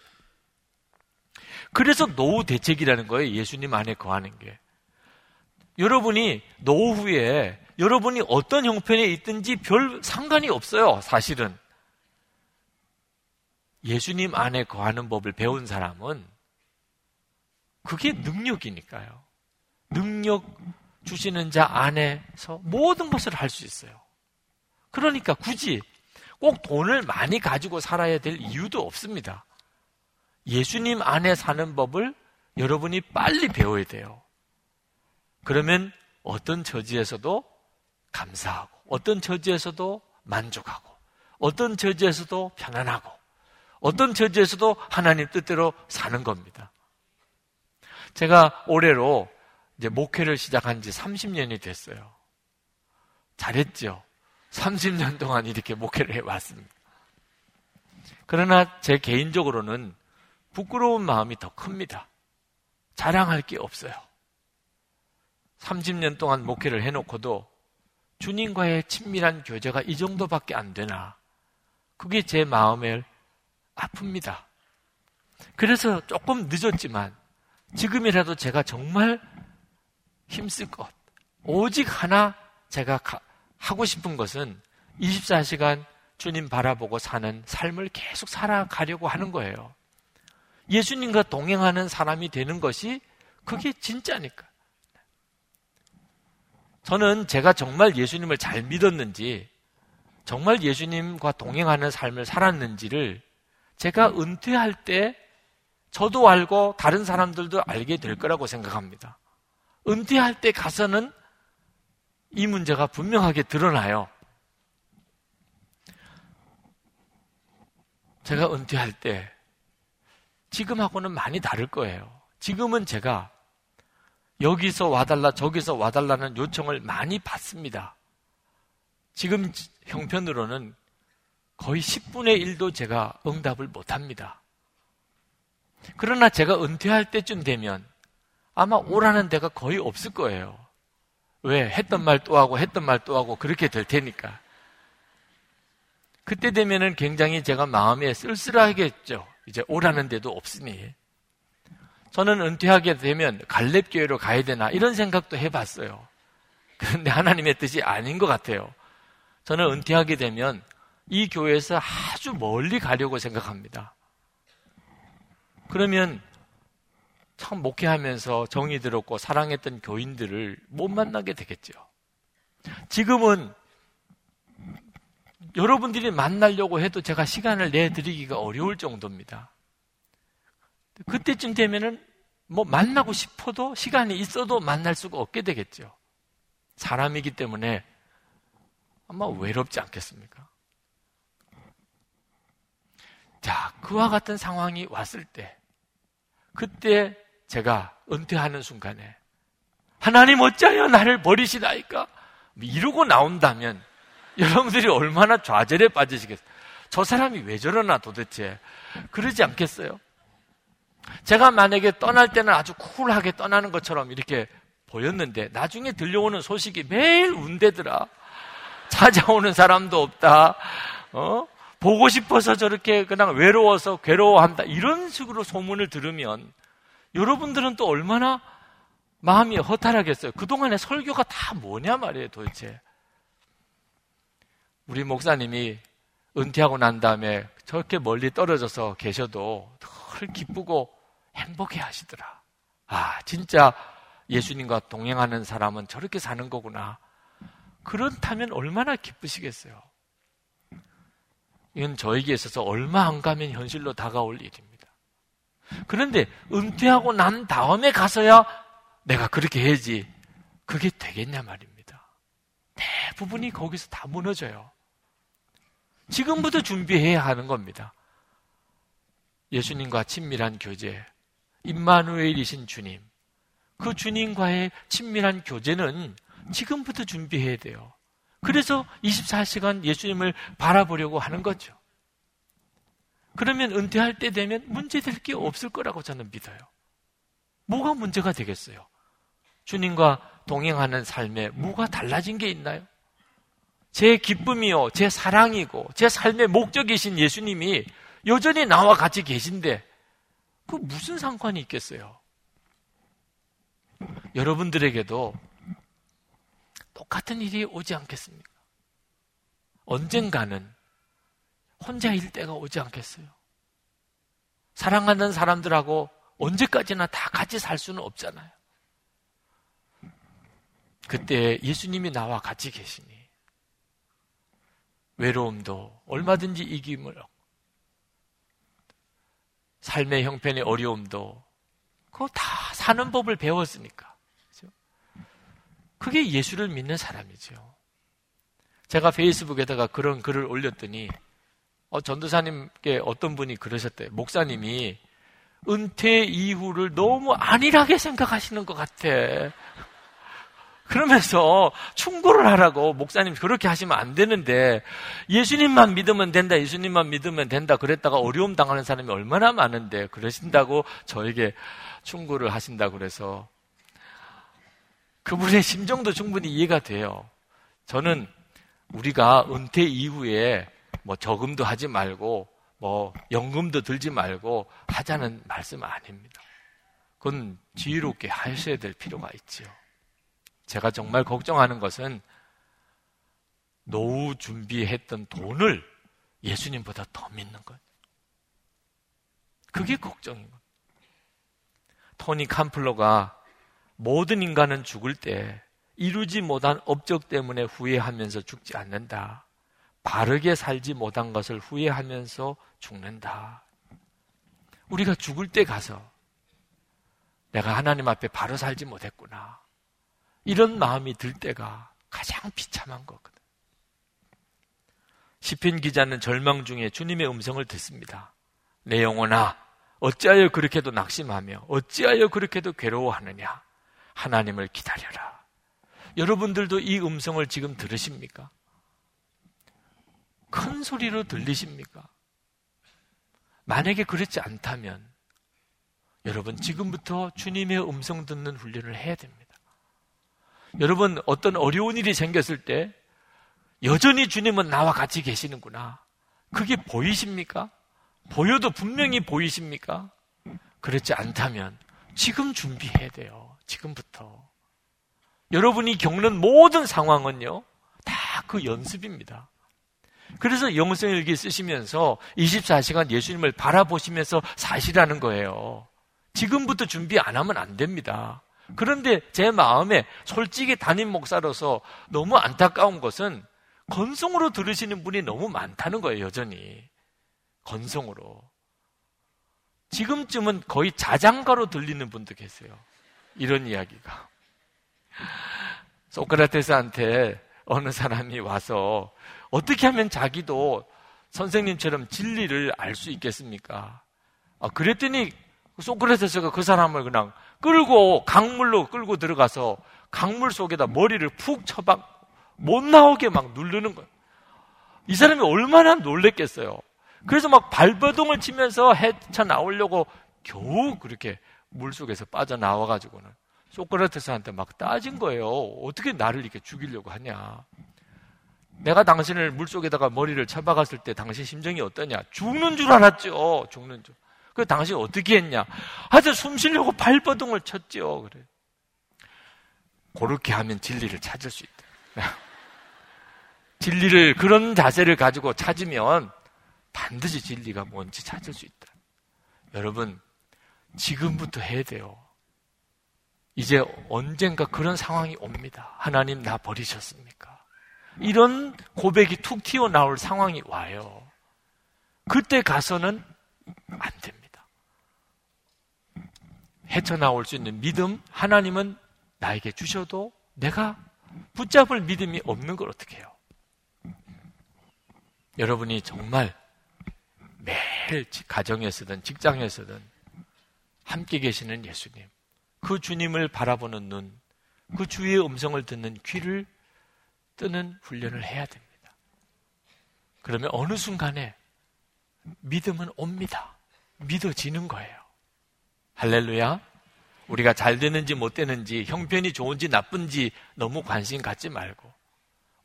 그래서 노후 대책이라는 거예요. 예수님 안에 거하는 게. 여러분이 노후에 여러분이 어떤 형편에 있든지 별 상관이 없어요. 사실은. 예수님 안에 거하는 법을 배운 사람은 그게 능력이니까요. 능력 주시는 자 안에서 모든 것을 할 수 있어요. 그러니까 굳이 꼭 돈을 많이 가지고 살아야 될 이유도 없습니다. 예수님 안에 사는 법을 여러분이 빨리 배워야 돼요. 그러면 어떤 처지에서도 감사하고, 어떤 처지에서도 만족하고, 어떤 처지에서도 편안하고, 어떤 처지에서도 하나님 뜻대로 사는 겁니다. 제가 올해로 이제 목회를 시작한 지 30년이 됐어요. 잘했죠. 30년 동안 이렇게 목회를 해왔습니다. 그러나 제 개인적으로는 부끄러운 마음이 더 큽니다. 자랑할 게 없어요. 30년 동안 목회를 해놓고도 주님과의 친밀한 교제가 이 정도밖에 안 되나. 그게 제 마음에 아픕니다. 그래서 조금 늦었지만 지금이라도 제가 정말 힘쓸 것. 오직 하나 제가 하고 싶은 것은 24시간 주님 바라보고 사는 삶을 계속 살아가려고 하는 거예요. 예수님과 동행하는 사람이 되는 것이 그게 진짜니까. 저는 제가 정말 예수님을 잘 믿었는지, 정말 예수님과 동행하는 삶을 살았는지를 제가 은퇴할 때 저도 알고 다른 사람들도 알게 될 거라고 생각합니다. 은퇴할 때 가서는 이 문제가 분명하게 드러나요. 제가 은퇴할 때 지금하고는 많이 다를 거예요. 지금은 제가 여기서 와달라, 저기서 와달라는 요청을 많이 받습니다. 지금 형편으로는 거의 10분의 1도 제가 응답을 못 합니다. 그러나 제가 은퇴할 때쯤 되면 아마 오라는 데가 거의 없을 거예요. 왜? 했던 말 또 하고 했던 말 또 하고 그렇게 될 테니까. 그때 되면은 굉장히 제가 마음에 쓸쓸하겠죠. 이제 오라는 데도 없으니. 저는 은퇴하게 되면 갈렙교회로 가야 되나 이런 생각도 해봤어요. 그런데 하나님의 뜻이 아닌 것 같아요. 저는 은퇴하게 되면 이 교회에서 아주 멀리 가려고 생각합니다. 그러면 참 목회하면서 정이 들었고 사랑했던 교인들을 못 만나게 되겠죠. 지금은 여러분들이 만나려고 해도 제가 시간을 내드리기가 어려울 정도입니다. 그때쯤 되면은 뭐 만나고 싶어도 시간이 있어도 만날 수가 없게 되겠죠. 사람이기 때문에 아마 외롭지 않겠습니까? 자, 그와 같은 상황이 왔을 때, 그때 제가 은퇴하는 순간에, 하나님 어찌하여 나를 버리시나이까? 이러고 나온다면, 여러분들이 얼마나 좌절에 빠지시겠어요? 저 사람이 왜 저러나 도대체. 그러지 않겠어요? 제가 만약에 떠날 때는 아주 쿨하게 떠나는 것처럼 이렇게 보였는데 나중에 들려오는 소식이 매일 운대더라. 찾아오는 사람도 없다. 어? 보고 싶어서 저렇게 그냥 외로워서 괴로워한다. 이런 식으로 소문을 들으면 여러분들은 또 얼마나 마음이 허탈하겠어요. 그동안의 설교가 다 뭐냐 말이에요, 도대체. 우리 목사님이 은퇴하고 난 다음에 저렇게 멀리 떨어져서 계셔도 늘 기쁘고 행복해 하시더라. 아, 진짜 예수님과 동행하는 사람은 저렇게 사는 거구나. 그렇다면 얼마나 기쁘시겠어요. 이건 저에게 있어서 얼마 안 가면 현실로 다가올 일입니다. 그런데 은퇴하고 난 다음에 가서야 내가 그렇게 해야지. 그게 되겠냐 말입니다. 대부분이 거기서 다 무너져요. 지금부터 준비해야 하는 겁니다. 예수님과 친밀한 교제, 임마누엘이신 주님, 그 주님과의 친밀한 교제는 지금부터 준비해야 돼요. 그래서 24시간 예수님을 바라보려고 하는 거죠. 그러면 은퇴할 때 되면 문제될 게 없을 거라고 저는 믿어요. 뭐가 문제가 되겠어요? 주님과 동행하는 삶에 뭐가 달라진 게 있나요? 제 기쁨이요, 제 사랑이고, 제 삶의 목적이신 예수님이 여전히 나와 같이 계신데, 그 무슨 상관이 있겠어요? 여러분들에게도 똑같은 일이 오지 않겠습니까? 언젠가는 혼자일 때가 오지 않겠어요? 사랑하는 사람들하고 언제까지나 다 같이 살 수는 없잖아요. 그때 예수님이 나와 같이 계시니 외로움도 얼마든지 이김을 삶의 형편의 어려움도 그거 다 사는 법을 배웠으니까. 그게 예수를 믿는 사람이죠. 제가 페이스북에다가 그런 글을 올렸더니 어, 전도사님께 어떤 분이 그러셨대요. 목사님이 은퇴 이후를 너무 안일하게 생각하시는 것 같아. 그러면서 충고를 하라고 목사님 그렇게 하시면 안 되는데 예수님만 믿으면 된다, 예수님만 믿으면 된다 그랬다가 어려움 당하는 사람이 얼마나 많은데 그러신다고 저에게 충고를 하신다고 그래서 그분의 심정도 충분히 이해가 돼요. 저는 우리가 은퇴 이후에 뭐 저금도 하지 말고 뭐 연금도 들지 말고 하자는 말씀 아닙니다. 그건 지혜롭게 하셔야 될 필요가 있지요. 제가 정말 걱정하는 것은 노후 준비했던 돈을 예수님보다 더 믿는 것. 그게 걱정인 것. 토니 캄플러가 모든 인간은 죽을 때 이루지 못한 업적 때문에 후회하면서 죽지 않는다. 바르게 살지 못한 것을 후회하면서 죽는다. 우리가 죽을 때 가서 내가 하나님 앞에 바로 살지 못했구나. 이런 마음이 들 때가 가장 비참한 거거든. 시편 기자는 절망 중에 주님의 음성을 듣습니다. 내 영혼아, 어찌하여 그렇게도 낙심하며 어찌하여 그렇게도 괴로워하느냐? 하나님을 기다려라. 여러분들도 이 음성을 지금 들으십니까? 큰 소리로 들리십니까? 만약에 그렇지 않다면 여러분 지금부터 주님의 음성 듣는 훈련을 해야 됩니다. 여러분 어떤 어려운 일이 생겼을 때 여전히 주님은 나와 같이 계시는구나. 그게 보이십니까? 보여도 분명히 보이십니까? 그렇지 않다면 지금 준비해야 돼요. 지금부터. 여러분이 겪는 모든 상황은요, 다 그 연습입니다. 그래서 영성일기 쓰시면서 24시간 예수님을 바라보시면서 사시라는 거예요. 지금부터 준비 안 하면 안 됩니다. 그런데 제 마음에 솔직히 담임 목사로서 너무 안타까운 것은 건성으로 들으시는 분이 너무 많다는 거예요, 여전히. 건성으로. 지금쯤은 거의 자장가로 들리는 분도 계세요. 이런 이야기가. 소크라테스한테 어느 사람이 와서 어떻게 하면 자기도 선생님처럼 진리를 알 수 있겠습니까? 아, 그랬더니 소크라테스가 그 사람을 그냥 끌고 강물로 끌고 들어가서 강물 속에다 머리를 푹 쳐박 못 나오게 막 누르는 거예요. 이 사람이 얼마나 놀랬겠어요. 그래서 막 발버둥을 치면서 헤쳐 나오려고 겨우 그렇게 물 속에서 빠져 나와 가지고는 소크라테스한테 막 따진 거예요. 어떻게 나를 이렇게 죽이려고 하냐. 내가 당신을 물 속에다가 머리를 쳐박았을 때 당신 심정이 어떠냐? 죽는 줄 알았죠. 죽는 줄. 그 당신 어떻게 했냐? 하여튼 숨 쉬려고 발버둥을 쳤죠. 그래. 그렇게 하면 진리를 찾을 수 있다. 진리를 그런 자세를 가지고 찾으면 반드시 진리가 뭔지 찾을 수 있다. 여러분, 지금부터 해야 돼요. 이제 언젠가 그런 상황이 옵니다. 하나님 나 버리셨습니까? 이런 고백이 툭 튀어나올 상황이 와요. 그때 가서는 안 됩니다. 헤쳐나올 수 있는 믿음, 하나님은 나에게 주셔도 내가 붙잡을 믿음이 없는 걸 어떻게 해요? 여러분이 정말 매일 가정에서든 직장에서든 함께 계시는 예수님, 그 주님을 바라보는 눈, 그 주의 음성을 듣는 귀를 뜨는 훈련을 해야 됩니다. 그러면 어느 순간에 믿음은 옵니다. 믿어지는 거예요. 할렐루야. 우리가 잘 되는지 못 되는지, 형편이 좋은지 나쁜지 너무 관심 갖지 말고,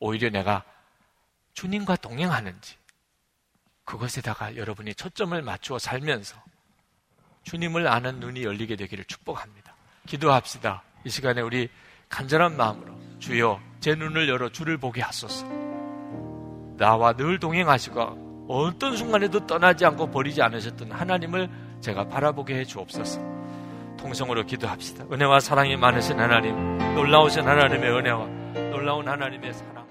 오히려 내가 주님과 동행하는지 그것에다가 여러분이 초점을 맞추어 살면서 주님을 아는 눈이 열리게 되기를 축복합니다. 기도합시다. 이 시간에 우리 간절한 마음으로 주여 제 눈을 열어 주를 보게 하소서. 나와 늘 동행하시고 어떤 순간에도 떠나지 않고 버리지 않으셨던 하나님을 제가 바라보게 해 주옵소서. 통성으로 기도합시다. 은혜와 사랑이 많으신 하나님, 놀라우신 하나님의 은혜와 놀라운 하나님의 사랑.